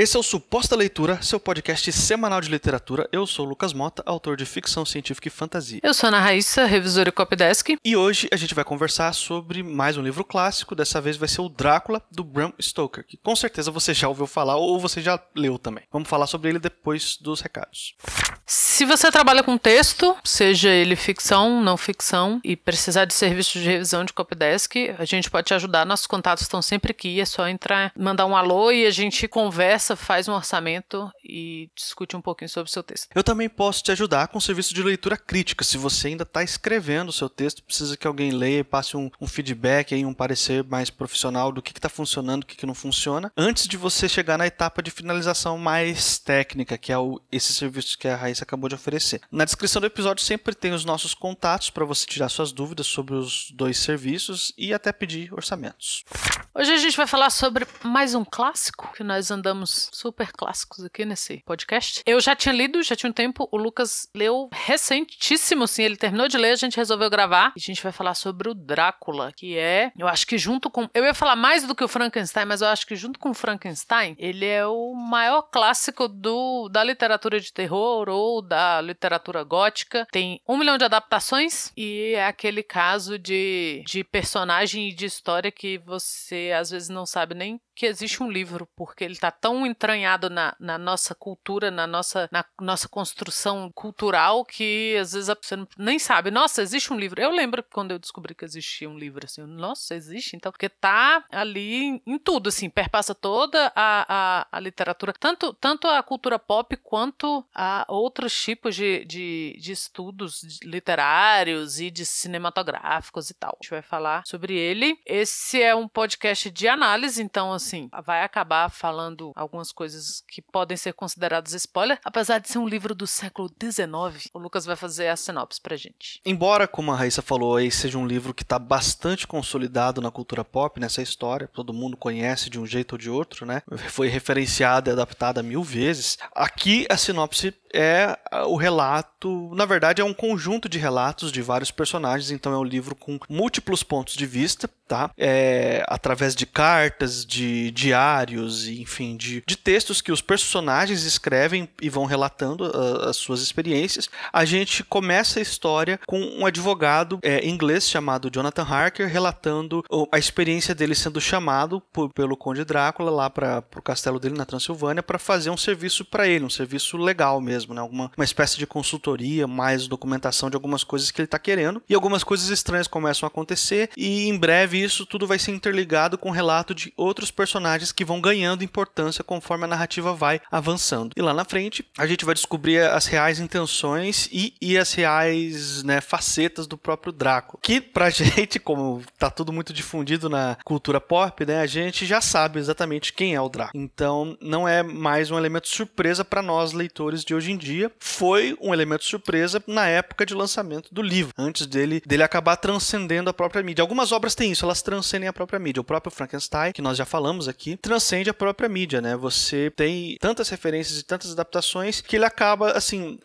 Esse é o Suposta Leitura, seu podcast semanal de literatura. Eu sou o Lucas Mota, autor de ficção científica e fantasia. Eu sou Ana Raíssa, revisora e copydesk. E hoje a gente vai conversar sobre mais um livro clássico. Dessa vez vai ser o Drácula, do Bram Stoker, que com certeza você já ouviu falar ou você já leu também. Vamos falar sobre ele depois dos recados. Se você trabalha com texto, seja ele ficção, não ficção, e precisar de serviço de revisão de copydesk, a gente pode te ajudar. Nossos contatos estão sempre aqui. É só entrar, mandar um alô e a gente conversa, faz um orçamento e discute um pouquinho sobre o seu texto. Eu também posso te ajudar com o serviço de leitura crítica. Se você ainda está escrevendo o seu texto, precisa que alguém leia, passe um, um feedback, aí, um parecer mais profissional do que está funcionando, o que, que não funciona, antes de você chegar na etapa de finalização mais técnica, que é o, esse serviço que a Raíssa acabou de oferecer. Na descrição do episódio sempre tem os nossos contatos para você tirar suas dúvidas sobre os dois serviços e até pedir orçamentos. Hoje a gente vai falar sobre mais um clássico, que nós andamos super clássicos aqui nesse podcast. Eu já tinha lido, já tinha um tempo, o Lucas leu recentíssimo, sim, ele terminou de ler, a gente resolveu gravar. E a gente vai falar sobre o Drácula, que é, eu acho que junto com, eu ia falar mais do que o Frankenstein, mas eu acho que junto com o Frankenstein, ele é o maior clássico do da literatura de terror ou da literatura gótica. Tem um milhão de adaptações e é aquele caso de, de personagem e de história que você às vezes não sabe nem que existe um livro, porque ele está tão entranhado na, na, nossa cultura, na nossa, na nossa construção cultural, que às vezes você nem sabe, nossa, existe um livro. Eu lembro quando eu descobri que existia um livro, assim, nossa, existe, então, porque tá ali em tudo, assim, perpassa toda a, a, a, literatura, tanto, tanto a cultura pop quanto a outros tipos de, de, de estudos literários e de cinematográficos e tal. A gente vai falar sobre ele. Esse é um podcast de análise, então, assim, assim, vai acabar falando algumas coisas que podem ser consideradas spoiler, apesar de ser um livro do século XIX. O Lucas vai fazer a sinopse pra gente. Embora, como a Raíssa falou aí, seja um livro que está bastante consolidado na cultura pop, nessa história, todo mundo conhece de um jeito ou de outro, né? Foi referenciada e adaptada mil vezes. Aqui a sinopse é o relato, na verdade é um conjunto de relatos de vários personagens, então é um livro com múltiplos pontos de vista, tá? É, através de cartas, de diários, enfim, de, de textos que os personagens escrevem e vão relatando uh, as suas experiências. A gente começa a história com um advogado é, inglês chamado Jonathan Harker relatando a experiência dele sendo chamado por, pelo Conde Drácula lá para o castelo dele na Transilvânia para fazer um serviço para ele, um serviço legal mesmo mesmo, né? Alguma, uma espécie de consultoria, mais documentação de algumas coisas que ele está querendo. E algumas coisas estranhas começam a acontecer, e em breve isso tudo vai ser interligado com o relato de outros personagens que vão ganhando importância conforme a narrativa vai avançando. E lá na frente, a gente vai descobrir as reais intenções e, e as reais né, facetas do próprio Draco. Que pra gente, como tá tudo muito difundido na cultura pop, né, a gente já sabe exatamente quem é o Draco. Então, não é mais um elemento surpresa para nós leitores de hoje em dia, foi um elemento surpresa na época de lançamento do livro, antes dele, dele acabar transcendendo a própria mídia. Algumas obras têm isso, elas transcendem a própria mídia. O próprio Frankenstein, que nós já falamos aqui, transcende a própria mídia, né? Você tem tantas referências e tantas adaptações que ele acaba, assim,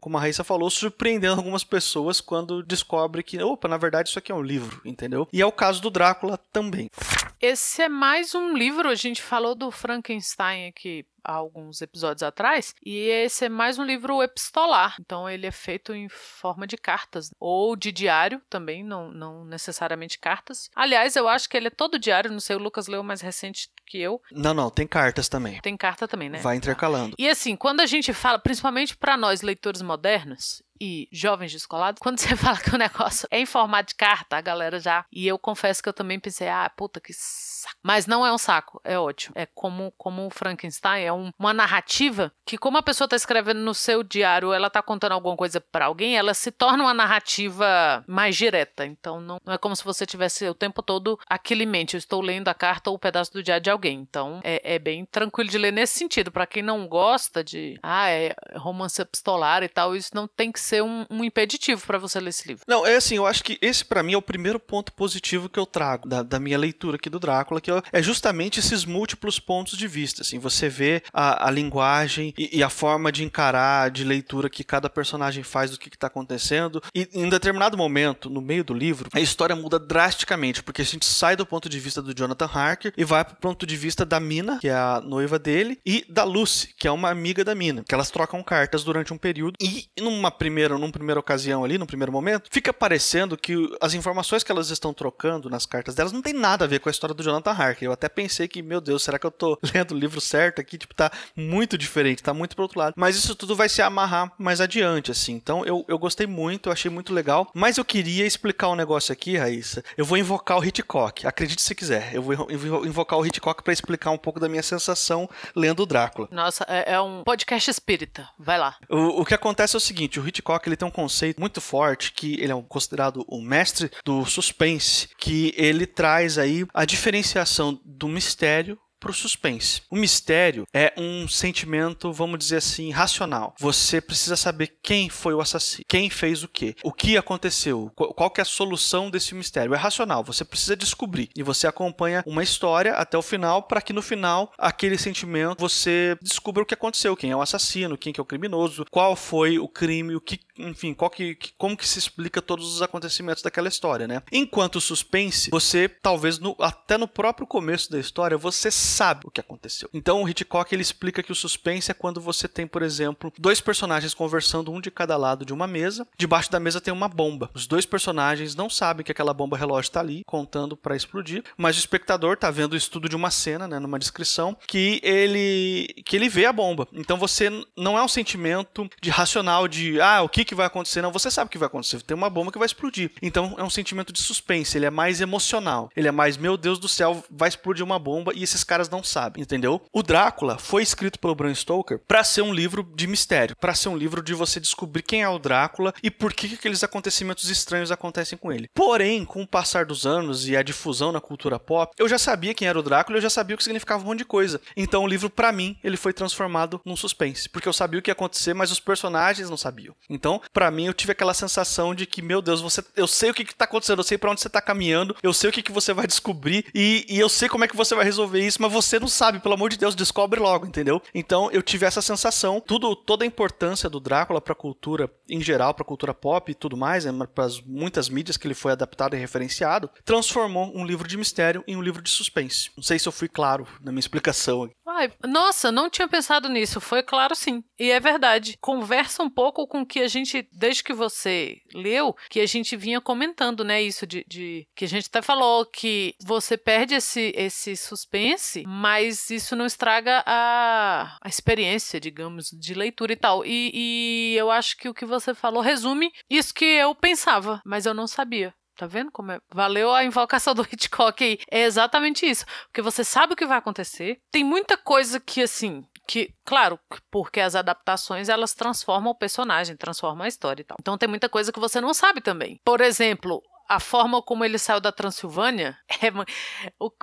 como a Raíssa falou, surpreendendo algumas pessoas quando descobre que, opa, na verdade isso aqui é um livro, entendeu? E é o caso do Drácula também. Esse é mais um livro, a gente falou do Frankenstein aqui há alguns episódios atrás, e esse é mais um livro epistolar, então ele é feito em forma de cartas, ou de diário também, não, não necessariamente cartas. Aliás, eu acho que ele é todo diário, não sei, o Lucas leu mais recente que eu. Não, não, tem cartas também. Tem carta também, né? Vai intercalando. E assim, quando a gente fala, principalmente para nós leitores modernos, e jovens descolados, quando você fala que o negócio é em formato de carta, a galera já. E eu confesso que eu também pensei, ah, puta que saco. Mas não é um saco, é ótimo. É como, como o Frankenstein, é um, uma narrativa que, como a pessoa tá escrevendo no seu diário, ela tá contando alguma coisa para alguém, ela se torna uma narrativa mais direta. Então não, não, é como se você tivesse o tempo todo aquele mente, eu estou lendo a carta ou o um pedaço do diário de alguém. Então é, é bem tranquilo de ler nesse sentido. para quem não gosta de, ah, é romance epistolar e tal, isso não tem que ser um, um impeditivo para você ler esse livro. Não, é assim, eu acho que esse para mim é o primeiro ponto positivo que eu trago da, da minha leitura aqui do Drácula, que é justamente esses múltiplos pontos de vista. Assim, você vê a, a linguagem e, e, a forma de encarar, de leitura que cada personagem faz do que está acontecendo. E em determinado momento, no meio do livro, a história muda drasticamente, porque a gente sai do ponto de vista do Jonathan Harker e vai pro ponto de vista da Mina, que é a noiva dele, e da Lucy, que é uma amiga da Mina, que elas trocam cartas durante um período e numa primeira, numa primeira ocasião ali, num primeiro momento, fica parecendo que as informações que elas estão trocando nas cartas delas não tem nada a ver com a história do Jonathan Harker. Eu até pensei que, meu Deus, será que eu tô lendo o livro certo aqui? Tipo, tá muito diferente, tá muito pro outro lado. Mas isso tudo vai se amarrar mais adiante, assim. Então eu, eu gostei muito, eu achei muito legal. Mas eu queria explicar um negócio aqui, Raíssa. Eu vou invocar o Hitchcock. Acredite se quiser. Eu vou invocar o Hitchcock para explicar um pouco da minha sensação lendo o Drácula. Nossa, é, é um podcast espírita. Vai lá. O, o que acontece é o seguinte: o Hitchcock ele tem um conceito muito forte que ele é considerado o mestre do suspense, que ele traz aí a diferenciação do mistério para o suspense. O mistério é um sentimento, vamos dizer assim, racional. Você precisa saber quem foi o assassino, quem fez o quê, o que aconteceu, qual que é a solução desse mistério. É racional, você precisa descobrir. E você acompanha uma história até o final para que no final aquele sentimento você descubra o que aconteceu, quem é o assassino, quem que é o criminoso, qual foi o crime, o que, enfim, qual que, como que se explica todos os acontecimentos daquela história, né? Enquanto suspense, você talvez no, até no próprio começo da história você sabe o que aconteceu. Então o Hitchcock ele explica que o suspense é quando você tem, por exemplo, dois personagens conversando um de cada lado de uma mesa. Debaixo da mesa tem uma bomba. Os dois personagens não sabem que aquela bomba relógio está ali, contando para explodir, mas o espectador está vendo o estudo de uma cena, né, numa descrição, que ele que ele vê a bomba. Então você não é um sentimento de racional de ah, o que que vai acontecer, não, você sabe o que vai acontecer, tem uma bomba que vai explodir. Então é um sentimento de suspense, ele é mais emocional. Ele é mais, meu Deus do céu, vai explodir uma bomba e esses caras não sabem, entendeu? O Drácula foi escrito pelo Bram Stoker para ser um livro de mistério, para ser um livro de você descobrir quem é o Drácula e por que, que aqueles acontecimentos estranhos acontecem com ele. Porém, com o passar dos anos e a difusão na cultura pop, eu já sabia quem era o Drácula, eu já sabia o que significava um monte de coisa. Então o livro para mim, ele foi transformado num suspense, porque eu sabia o que ia acontecer, mas os personagens não sabiam. Então, para mim eu tive aquela sensação de que, meu Deus, você eu sei o que que tá acontecendo, eu sei para onde você tá caminhando, eu sei o que que você vai descobrir e, e eu sei como é que você vai resolver isso, mas você não sabe, pelo amor de Deus, descobre logo, entendeu? Então eu tive essa sensação, tudo, toda a importância do Drácula para a cultura em geral, para a cultura pop e tudo mais, né, para muitas mídias que ele foi adaptado e referenciado, transformou um livro de mistério em um livro de suspense. Não sei se eu fui claro na minha explicação. Ai, nossa, não tinha pensado nisso. Foi claro sim. E é verdade. Conversa um pouco com o que a gente, desde que você leu, que a gente vinha comentando, né? Isso de. de que a gente até falou que você perde esse, esse suspense, mas isso não estraga a, a experiência, digamos, de leitura e tal. E, e eu acho que o que você falou resume isso que eu pensava, mas eu não sabia. Tá vendo como é? Valeu a invocação do Hitchcock aí. É exatamente isso. Porque você sabe o que vai acontecer. Tem muita coisa que, assim, que, claro, porque as adaptações elas transformam o personagem, transformam a história e tal. Então tem muita coisa que você não sabe também. Por exemplo, a forma como ele saiu da Transilvânia é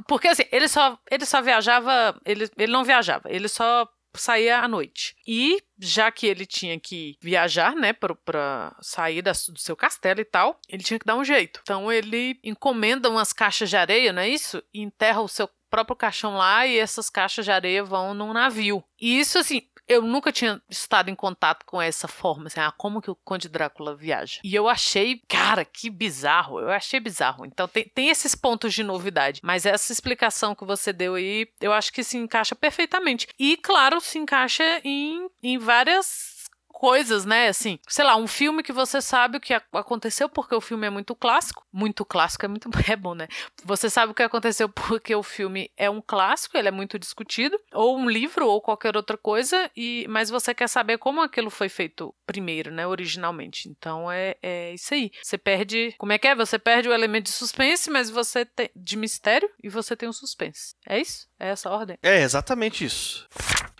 porque assim, ele só ele só viajava, ele, ele não viajava, ele só saía à noite. E já que ele tinha que viajar, né, para sair da, do seu castelo e tal, ele tinha que dar um jeito. Então ele encomenda umas caixas de areia, não é isso? E enterra o seu próprio caixão lá e essas caixas de areia vão num navio. E isso, assim, eu nunca tinha estado em contato com essa forma, assim, ah, como que o Conde Drácula viaja. E eu achei, cara, que bizarro, eu achei bizarro. Então tem, tem esses pontos de novidade, mas essa explicação que você deu aí, eu acho que se encaixa perfeitamente. E, claro, se encaixa em, em várias coisas, né? Assim, sei lá, um filme que você sabe o que aconteceu porque o filme é muito clássico. Muito clássico é muito é bom, né? Você sabe o que aconteceu porque o filme é um clássico, ele é muito discutido, ou um livro ou qualquer outra coisa, e mas você quer saber como aquilo foi feito primeiro, né, originalmente. Então é, é isso aí. Você perde, como é que é? Você perde o elemento de suspense, mas você tem de mistério e você tem o suspense. É isso? É essa a ordem? É exatamente isso.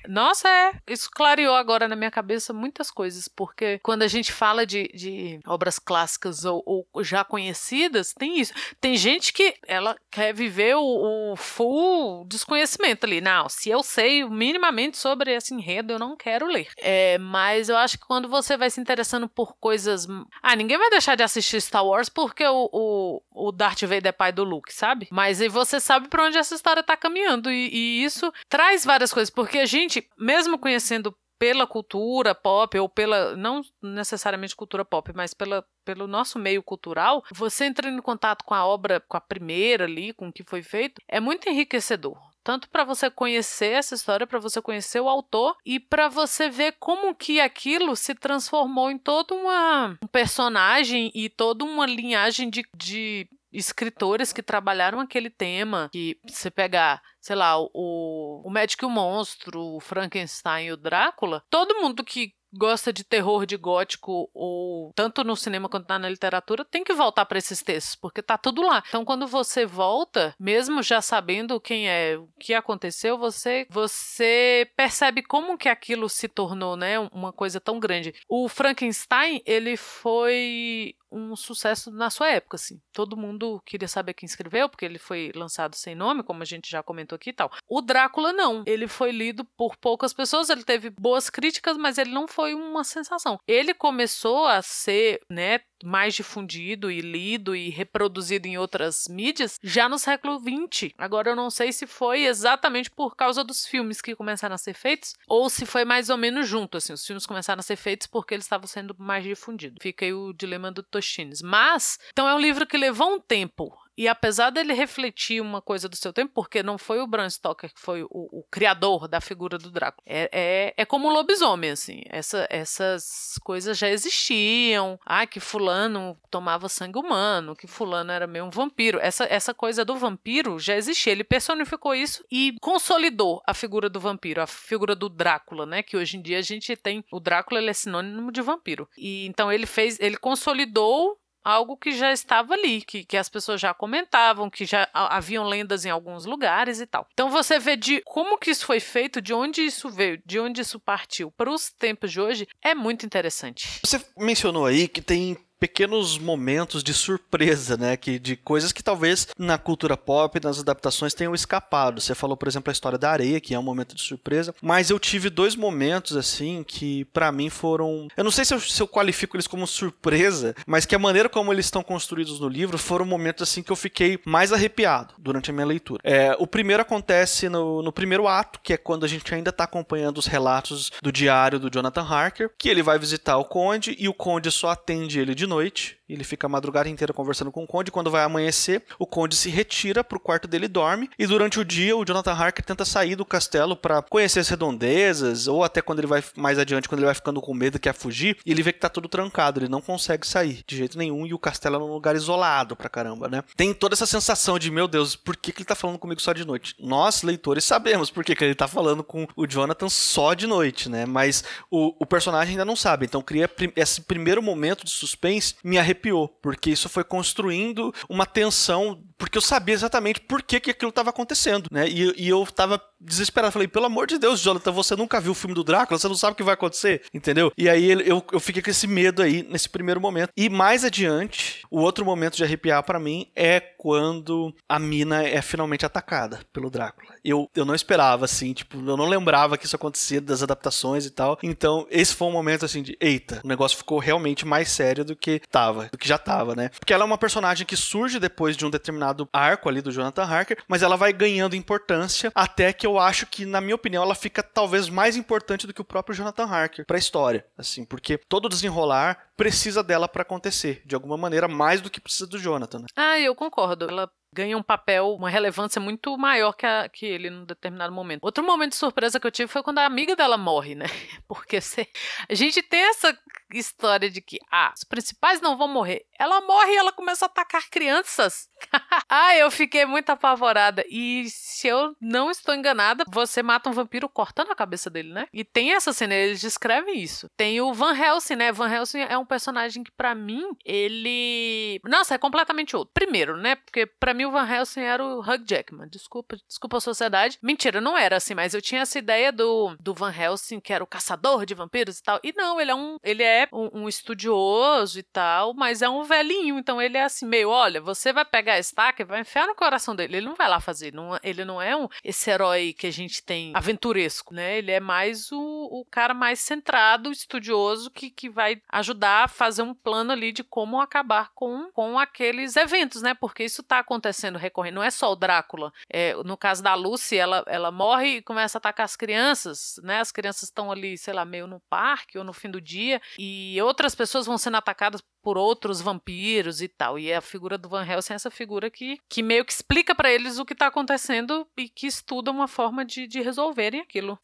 Nossa, é. Isso clareou agora na minha cabeça muitas coisas, porque quando a gente fala de, de obras clássicas ou, ou, já conhecidas, tem isso. Tem gente que ela quer viver o, o full desconhecimento ali. Não, se eu sei minimamente sobre esse enredo, eu não quero ler. É, mas eu acho que quando você vai se interessando por coisas. Ah, ninguém vai deixar de assistir Star Wars porque o, o, o Darth Vader é pai do Luke, sabe? Mas aí você sabe para onde essa história tá caminhando. E, e isso traz várias coisas, porque a gente, mesmo conhecendo pela cultura pop ou pela não necessariamente cultura pop, mas pela, pelo nosso meio cultural, você entrando em contato com a obra, com a primeira ali, com o que foi feito, é muito enriquecedor. Tanto para você conhecer essa história, para você conhecer o autor e para você ver como que aquilo se transformou em todo uma, um personagem e toda uma linhagem de, de escritores que trabalharam aquele tema, que você pegar, sei lá, o, o Médico e o Monstro, o Frankenstein e o Drácula, todo mundo que gosta de terror de gótico ou tanto no cinema quanto na literatura tem que voltar para esses textos porque tá tudo lá. Então quando você volta, mesmo já sabendo quem é, o que aconteceu, você você percebe como que aquilo se tornou, né, uma coisa tão grande. O Frankenstein, ele foi um sucesso na sua época, assim. Todo mundo queria saber quem escreveu, porque ele foi lançado sem nome, como a gente já comentou aqui e tal. O Drácula não. Ele foi lido por poucas pessoas, ele teve boas críticas, mas ele não foi uma sensação. Ele começou a ser, né, mais difundido e lido e reproduzido em outras mídias já no século XX. Agora eu não sei se foi exatamente por causa dos filmes que começaram a ser feitos ou se foi mais ou menos junto, assim, os filmes começaram a ser feitos porque eles estavam sendo mais difundidos. Fica aí o dilema do Toshines. Mas, então é um livro que levou um tempo e apesar dele refletir uma coisa do seu tempo, porque não foi o Bram Stoker que foi o, o criador da figura do Drácula, é, é, é como um lobisomem, assim. Essa, essas coisas já existiam. Ah, que fulano tomava sangue humano, que fulano era meio um vampiro. Essa, essa coisa do vampiro já existia. Ele personificou isso e consolidou a figura do vampiro, a figura do Drácula, né? Que hoje em dia a gente tem. O Drácula ele é sinônimo de vampiro. E então ele fez, ele consolidou algo que já estava ali, que, que as pessoas já comentavam, que já haviam lendas em alguns lugares e tal. Então você vê de como que isso foi feito, de onde isso veio, de onde isso partiu para os tempos de hoje, é muito interessante. Você mencionou aí que tem pequenos momentos de surpresa, né? Que, de coisas que talvez na cultura pop, nas adaptações, tenham escapado. Você falou, por exemplo, a história da areia, que é um momento de surpresa. Mas eu tive dois momentos, assim, que para mim foram. Eu não sei se eu, se eu, qualifico eles como surpresa, mas que a maneira como eles estão construídos no livro foram momentos, assim, que eu fiquei mais arrepiado durante a minha leitura. É, o primeiro acontece no, no primeiro ato, que é quando a gente ainda tá acompanhando os relatos do diário do Jonathan Harker, que ele vai visitar o Conde e o Conde só atende ele de noite. Ele fica a madrugada inteira conversando com o Conde. Quando vai amanhecer, o Conde se retira pro quarto dele e dorme. E durante o dia, o Jonathan Harker tenta sair do castelo para conhecer as redondezas, ou até quando ele vai mais adiante, quando ele vai ficando com medo, quer fugir, e ele vê que tá tudo trancado, ele não consegue sair de jeito nenhum, e o castelo é um lugar isolado pra caramba, né? Tem toda essa sensação de, meu Deus, por que, que ele tá falando comigo só de noite? Nós, leitores, sabemos por que, que ele tá falando com o Jonathan só de noite, né? Mas o, o personagem ainda não sabe, então cria esse primeiro momento de suspense me arrepiou, porque isso foi construindo uma tensão, porque eu sabia exatamente por que, que aquilo estava acontecendo, né? E, e eu estava desesperado. Falei, pelo amor de Deus, Jonathan, você nunca viu o filme do Drácula, você não sabe o que vai acontecer, entendeu? E aí eu, eu fiquei com esse medo aí nesse primeiro momento. E mais adiante, o outro momento de arrepiar para mim é quando a mina é finalmente atacada pelo Drácula. Eu, eu não esperava, assim, tipo, eu não lembrava que isso acontecia das adaptações e tal. Então, esse foi um momento assim de, eita, o negócio ficou realmente mais sério do que tava, do que já tava, né? Porque ela é uma personagem que surge depois de um determinado arco ali do Jonathan Harker, mas ela vai ganhando importância até que eu acho que, na minha opinião, ela fica talvez mais importante do que o próprio Jonathan Harker para a história, assim, porque todo desenrolar precisa dela para acontecer, de alguma maneira, mais do que precisa do Jonathan. Né? Ah, eu concordo. Ela ganha um papel, uma relevância muito maior que, a, que ele num determinado momento. Outro momento de surpresa que eu tive foi quando a amiga dela morre, né? Porque se, a gente tem essa história de que, ah, os principais não vão morrer. Ela morre e ela começa a atacar crianças. ah, eu fiquei muito apavorada. E se eu não estou enganada, você mata um vampiro cortando a cabeça dele, né? E tem essa cena, eles descrevem isso. Tem o Van Helsing, né? Van Helsing é um personagem que, para mim, ele. Nossa, é completamente outro. Primeiro, né? Porque para mim o Van Helsing era o Hugh Jackman. Desculpa, desculpa a sociedade. Mentira, não era assim, mas eu tinha essa ideia do, do Van Helsing, que era o caçador de vampiros e tal. E não, ele é um, ele é um, um estudioso e tal, mas é um velhinho. Então ele é assim, meio, olha, você vai pegar a estaca e vai enfiar no coração dele. Ele não vai lá fazer. Não, ele não é um, esse herói que a gente tem aventuresco, né? Ele é mais o, o cara mais centrado, estudioso, que, que vai ajudar a fazer um plano ali de como acabar com, com aqueles eventos, né? Porque isso tá acontecendo recorrente. Não é só o Drácula. É, no caso da Lucy, ela, ela morre e começa a atacar as crianças, né? As crianças estão ali, sei lá, meio no parque ou no fim do dia, e outras pessoas vão sendo atacadas por outros vampiros e tal. E a figura do Van Helsing é essa figura que, que meio que explica para eles o que tá acontecendo e que estuda uma forma de, de resolverem aquilo.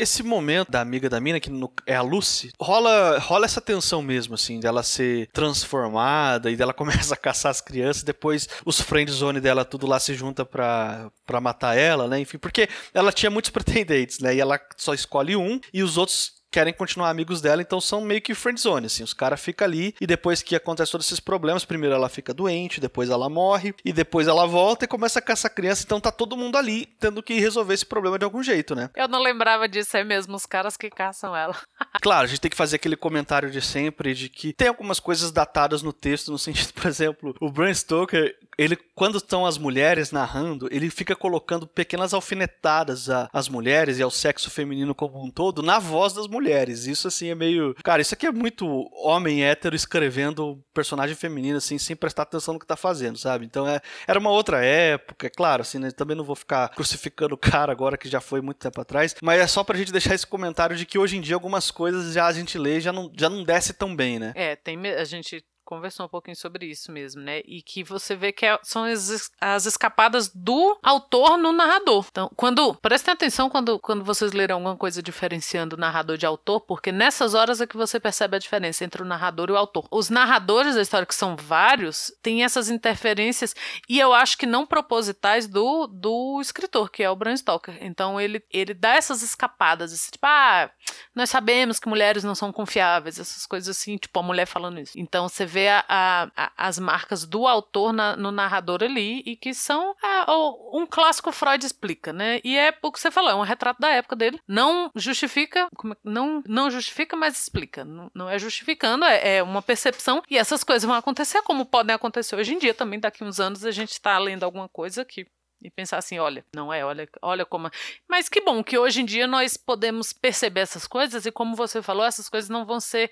Esse momento da amiga da mina, que no, é a Lucy, rola, rola essa tensão mesmo, assim, dela ser transformada e dela começa a caçar as crianças, depois os friendzone dela tudo lá se junta pra, pra matar ela, né? Enfim, porque ela tinha muitos pretendentes, né? E ela só escolhe um e os outros querem continuar amigos dela, então são meio que friendzone, assim, os caras ficam ali e depois que acontece todos esses problemas, primeiro ela fica doente, depois ela morre e depois ela volta e começa a caçar criança, então tá todo mundo ali tendo que resolver esse problema de algum jeito, né? Eu não lembrava disso, é mesmo os caras que caçam ela. claro, a gente tem que fazer aquele comentário de sempre de que tem algumas coisas datadas no texto, no sentido, por exemplo, o Bram Stoker, ele, quando estão as mulheres narrando, ele fica colocando pequenas alfinetadas às mulheres e ao sexo feminino como um todo na voz das mulheres. Isso, assim, é meio. Cara, isso aqui é muito homem hétero escrevendo personagem feminino, assim, sem prestar atenção no que tá fazendo, sabe? Então, é, era uma outra época, é claro, assim, né? Também não vou ficar crucificando o cara agora, que já foi muito tempo atrás, mas é só pra gente deixar esse comentário de que hoje em dia algumas coisas já a gente lê já não, já não desce tão bem, né? É, tem, a gente conversou um pouquinho sobre isso mesmo, né? E que você vê que é, são as, as escapadas do autor no narrador. Então, quando. Prestem atenção quando, quando vocês lerem alguma coisa diferenciando narrador de autor, porque nessas horas é que você percebe a diferença entre o narrador e o autor. Os narradores da história, que são vários, têm essas interferências, e eu acho que não propositais do, do escritor, que é o Bram Stoker. Então, ele, ele dá essas escapadas, assim, tipo, ah, nós sabemos que mulheres não são confiáveis, essas coisas assim, tipo, a mulher falando isso. Então, você vê vê a, a, as marcas do autor na, no narrador ali e que são um clássico Freud explica, né? E é o que você falou, é um retrato da época dele. Não justifica, é, não, não justifica, mas explica. Não, não é justificando, é, é, uma percepção e essas coisas vão acontecer como podem acontecer hoje em dia também. Daqui uns anos a gente está lendo alguma coisa que e pensar assim, olha, não é, olha, olha como. Mas que bom que hoje em dia nós podemos perceber essas coisas e como você falou, essas coisas não vão ser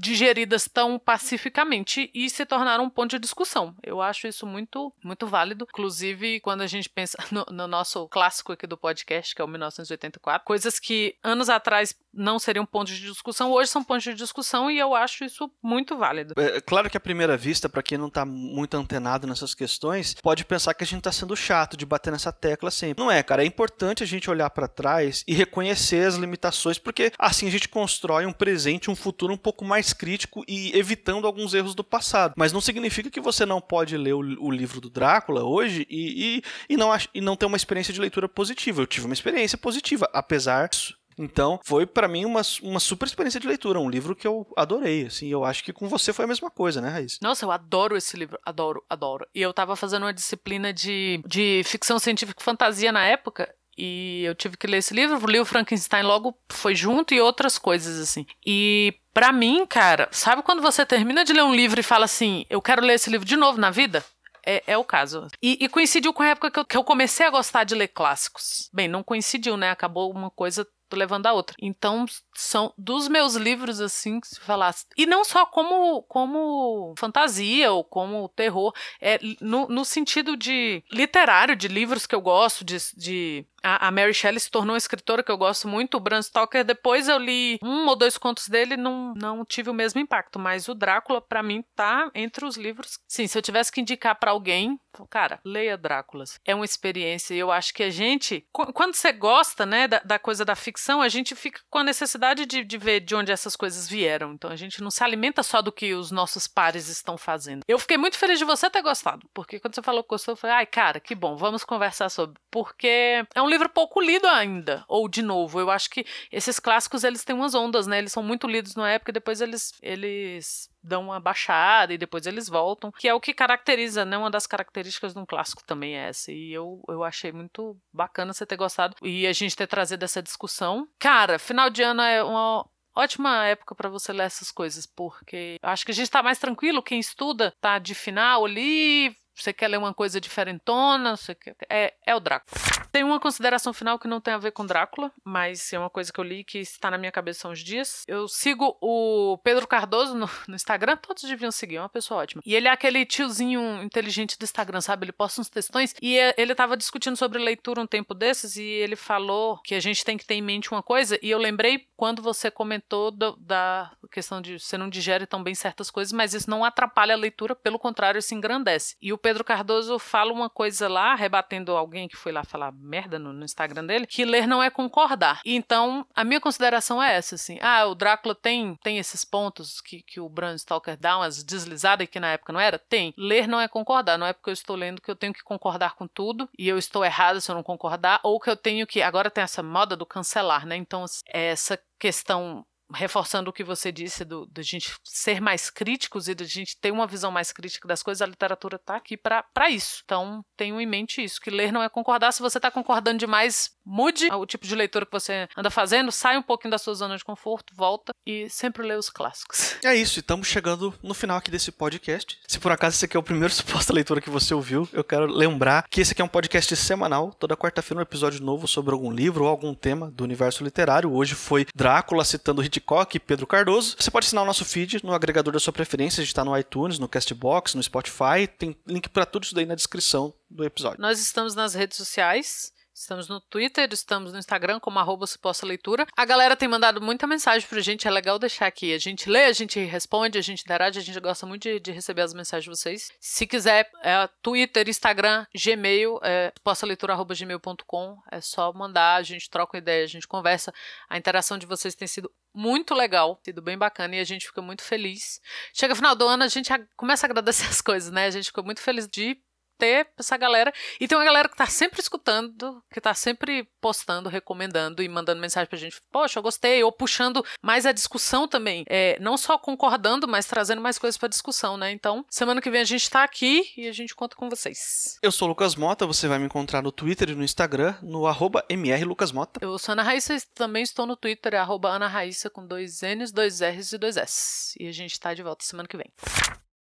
digeridas tão pacificamente e se tornaram um ponto de discussão. Eu acho isso muito, muito válido. Inclusive, quando a gente pensa no, no nosso clássico aqui do podcast, que é o 1984, coisas que anos atrás não seriam pontos de discussão, hoje são pontos de discussão e eu acho isso muito válido. É claro que à primeira vista, para quem não está muito antenado nessas questões, pode pensar que a gente está sendo chato de bater nessa tecla sempre. Não é, cara, é importante a gente olhar para trás e reconhecer as limitações, porque assim a gente constrói um presente, um futuro um pouco mais crítico e evitando alguns erros do passado. Mas não significa que você não pode ler o, o livro do Drácula hoje e, e, e, não, e não ter uma experiência de leitura positiva. Eu tive uma experiência positiva, apesar disso. Então, foi para mim uma, uma super experiência de leitura, um livro que eu adorei, assim, eu acho que com você foi a mesma coisa, né, Raiz? Nossa, eu adoro esse livro, adoro, adoro. E eu tava fazendo uma disciplina de, de ficção científica e fantasia na época, e eu tive que ler esse livro, li o Frankenstein logo, foi junto e outras coisas, assim. E para mim, cara, sabe quando você termina de ler um livro e fala assim, eu quero ler esse livro de novo na vida? É, é, o caso. E, e, coincidiu com a época que eu, que eu, comecei a gostar de ler clássicos. Bem, não coincidiu, né? Acabou uma coisa levando a outra. Então, são dos meus livros, assim, se falasse. E não só como, como fantasia ou como terror, é no, no sentido de literário, de livros que eu gosto, de, de a, a, Mary Shelley se tornou uma escritora que eu gosto muito. O Bram Stoker, depois eu li um ou dois contos dele, não, não tive o mesmo impacto. Mas o Drácula, para mim, tá entre os livros. Sim, se eu tivesse que indicar para alguém, cara, leia Dráculas. É uma experiência. E eu acho que a gente, quando você gosta, né, da, da coisa da ficção, a gente fica com a necessidade de, de ver de onde essas coisas vieram. Então a gente não se alimenta só do que os nossos pares estão fazendo. Eu fiquei muito feliz de você ter gostado, porque quando você falou que gostou, eu falei, ai, cara, que bom, vamos conversar sobre. Porque é um livro pouco lido ainda. Ou, de novo, eu acho que esses clássicos, eles têm umas ondas, né? Eles são muito lidos na época e depois eles, eles dão uma baixada e depois eles voltam, que é o que caracteriza, né? Uma das características de um clássico também é essa. E eu, eu achei muito bacana você ter gostado e a gente ter trazido essa discussão. Cara, final de ano é uma ótima época para você ler essas coisas, porque acho que a gente tá mais tranquilo, quem estuda tá de final ali, você quer ler uma coisa diferentona, você quer... é, é o Drácula. Tem uma consideração final que não tem a ver com Drácula, mas é uma coisa que eu li que está na minha cabeça há uns dias. Eu sigo o Pedro Cardoso no, no Instagram, todos deviam seguir, é uma pessoa ótima. E ele é aquele tiozinho inteligente do Instagram, sabe? Ele posta uns textões e é, ele estava discutindo sobre leitura um tempo desses e ele falou que a gente tem que ter em mente uma coisa e eu lembrei quando você comentou do, da questão de você não digere tão bem certas coisas, mas isso não atrapalha a leitura, pelo contrário, isso engrandece. E o Pedro Cardoso fala uma coisa lá, rebatendo alguém que foi lá falar merda no, no Instagram dele, que ler não é concordar. Então, a minha consideração é essa, assim. Ah, o Drácula tem, tem esses pontos que, que o Bram Stoker dá umas deslizadas que na época não era? Tem. Ler não é concordar. Não é porque eu estou lendo que eu tenho que concordar com tudo e eu estou errado se eu não concordar, ou que eu tenho que. Agora tem essa moda do cancelar, né? Então, essa questão reforçando o que você disse do, do gente ser mais críticos e da gente ter uma visão mais crítica das coisas, a literatura está aqui para isso. Então, tenham em mente isso, que ler não é concordar. Se você está concordando demais, mude o tipo de leitura que você anda fazendo, sai um pouquinho da sua zona de conforto, volta e sempre lê os clássicos. É isso, e estamos chegando no final aqui desse podcast. Se por acaso esse aqui é o primeiro suposta leitura que você ouviu, eu quero lembrar que esse aqui é um podcast semanal, toda quarta-feira um episódio novo sobre algum livro ou algum tema do universo literário. Hoje foi Drácula citando Hitchcock e Pedro Cardoso. Você pode assinar o nosso feed no agregador da sua preferência. A gente está no iTunes, no Castbox, no Spotify. Tem link para tudo isso daí na descrição do episódio. Nós estamos nas redes sociais. Estamos no Twitter, estamos no Instagram como arroba suposta leitura. A galera tem mandado muita mensagem pra gente, é legal deixar aqui. A gente lê, a gente responde, a gente interage, a gente gosta muito de, de receber as mensagens de vocês. Se quiser, é Twitter, Instagram, Gmail, é supostaleitura.gmail.com. É só mandar, a gente troca ideia, a gente conversa. A interação de vocês tem sido muito legal, sido bem bacana e a gente fica muito feliz. Chega final do ano, a gente começa a agradecer as coisas, né? A gente fica muito feliz de ter essa galera. E tem uma galera que tá sempre escutando, que tá sempre postando, recomendando e mandando mensagem pra gente. Poxa, eu gostei. Ou puxando mais a discussão também. É, não só concordando, mas trazendo mais coisas pra discussão, né? Então, semana que vem a gente tá aqui e a gente conta com vocês. Eu sou o Lucas Mota, você vai me encontrar no Twitter e no Instagram, no arroba mrlucasmota. Eu sou Ana Raíssa e também estou no Twitter, arroba Ana Raíssa com dois N's, dois R's e dois S. E a gente tá de volta semana que vem.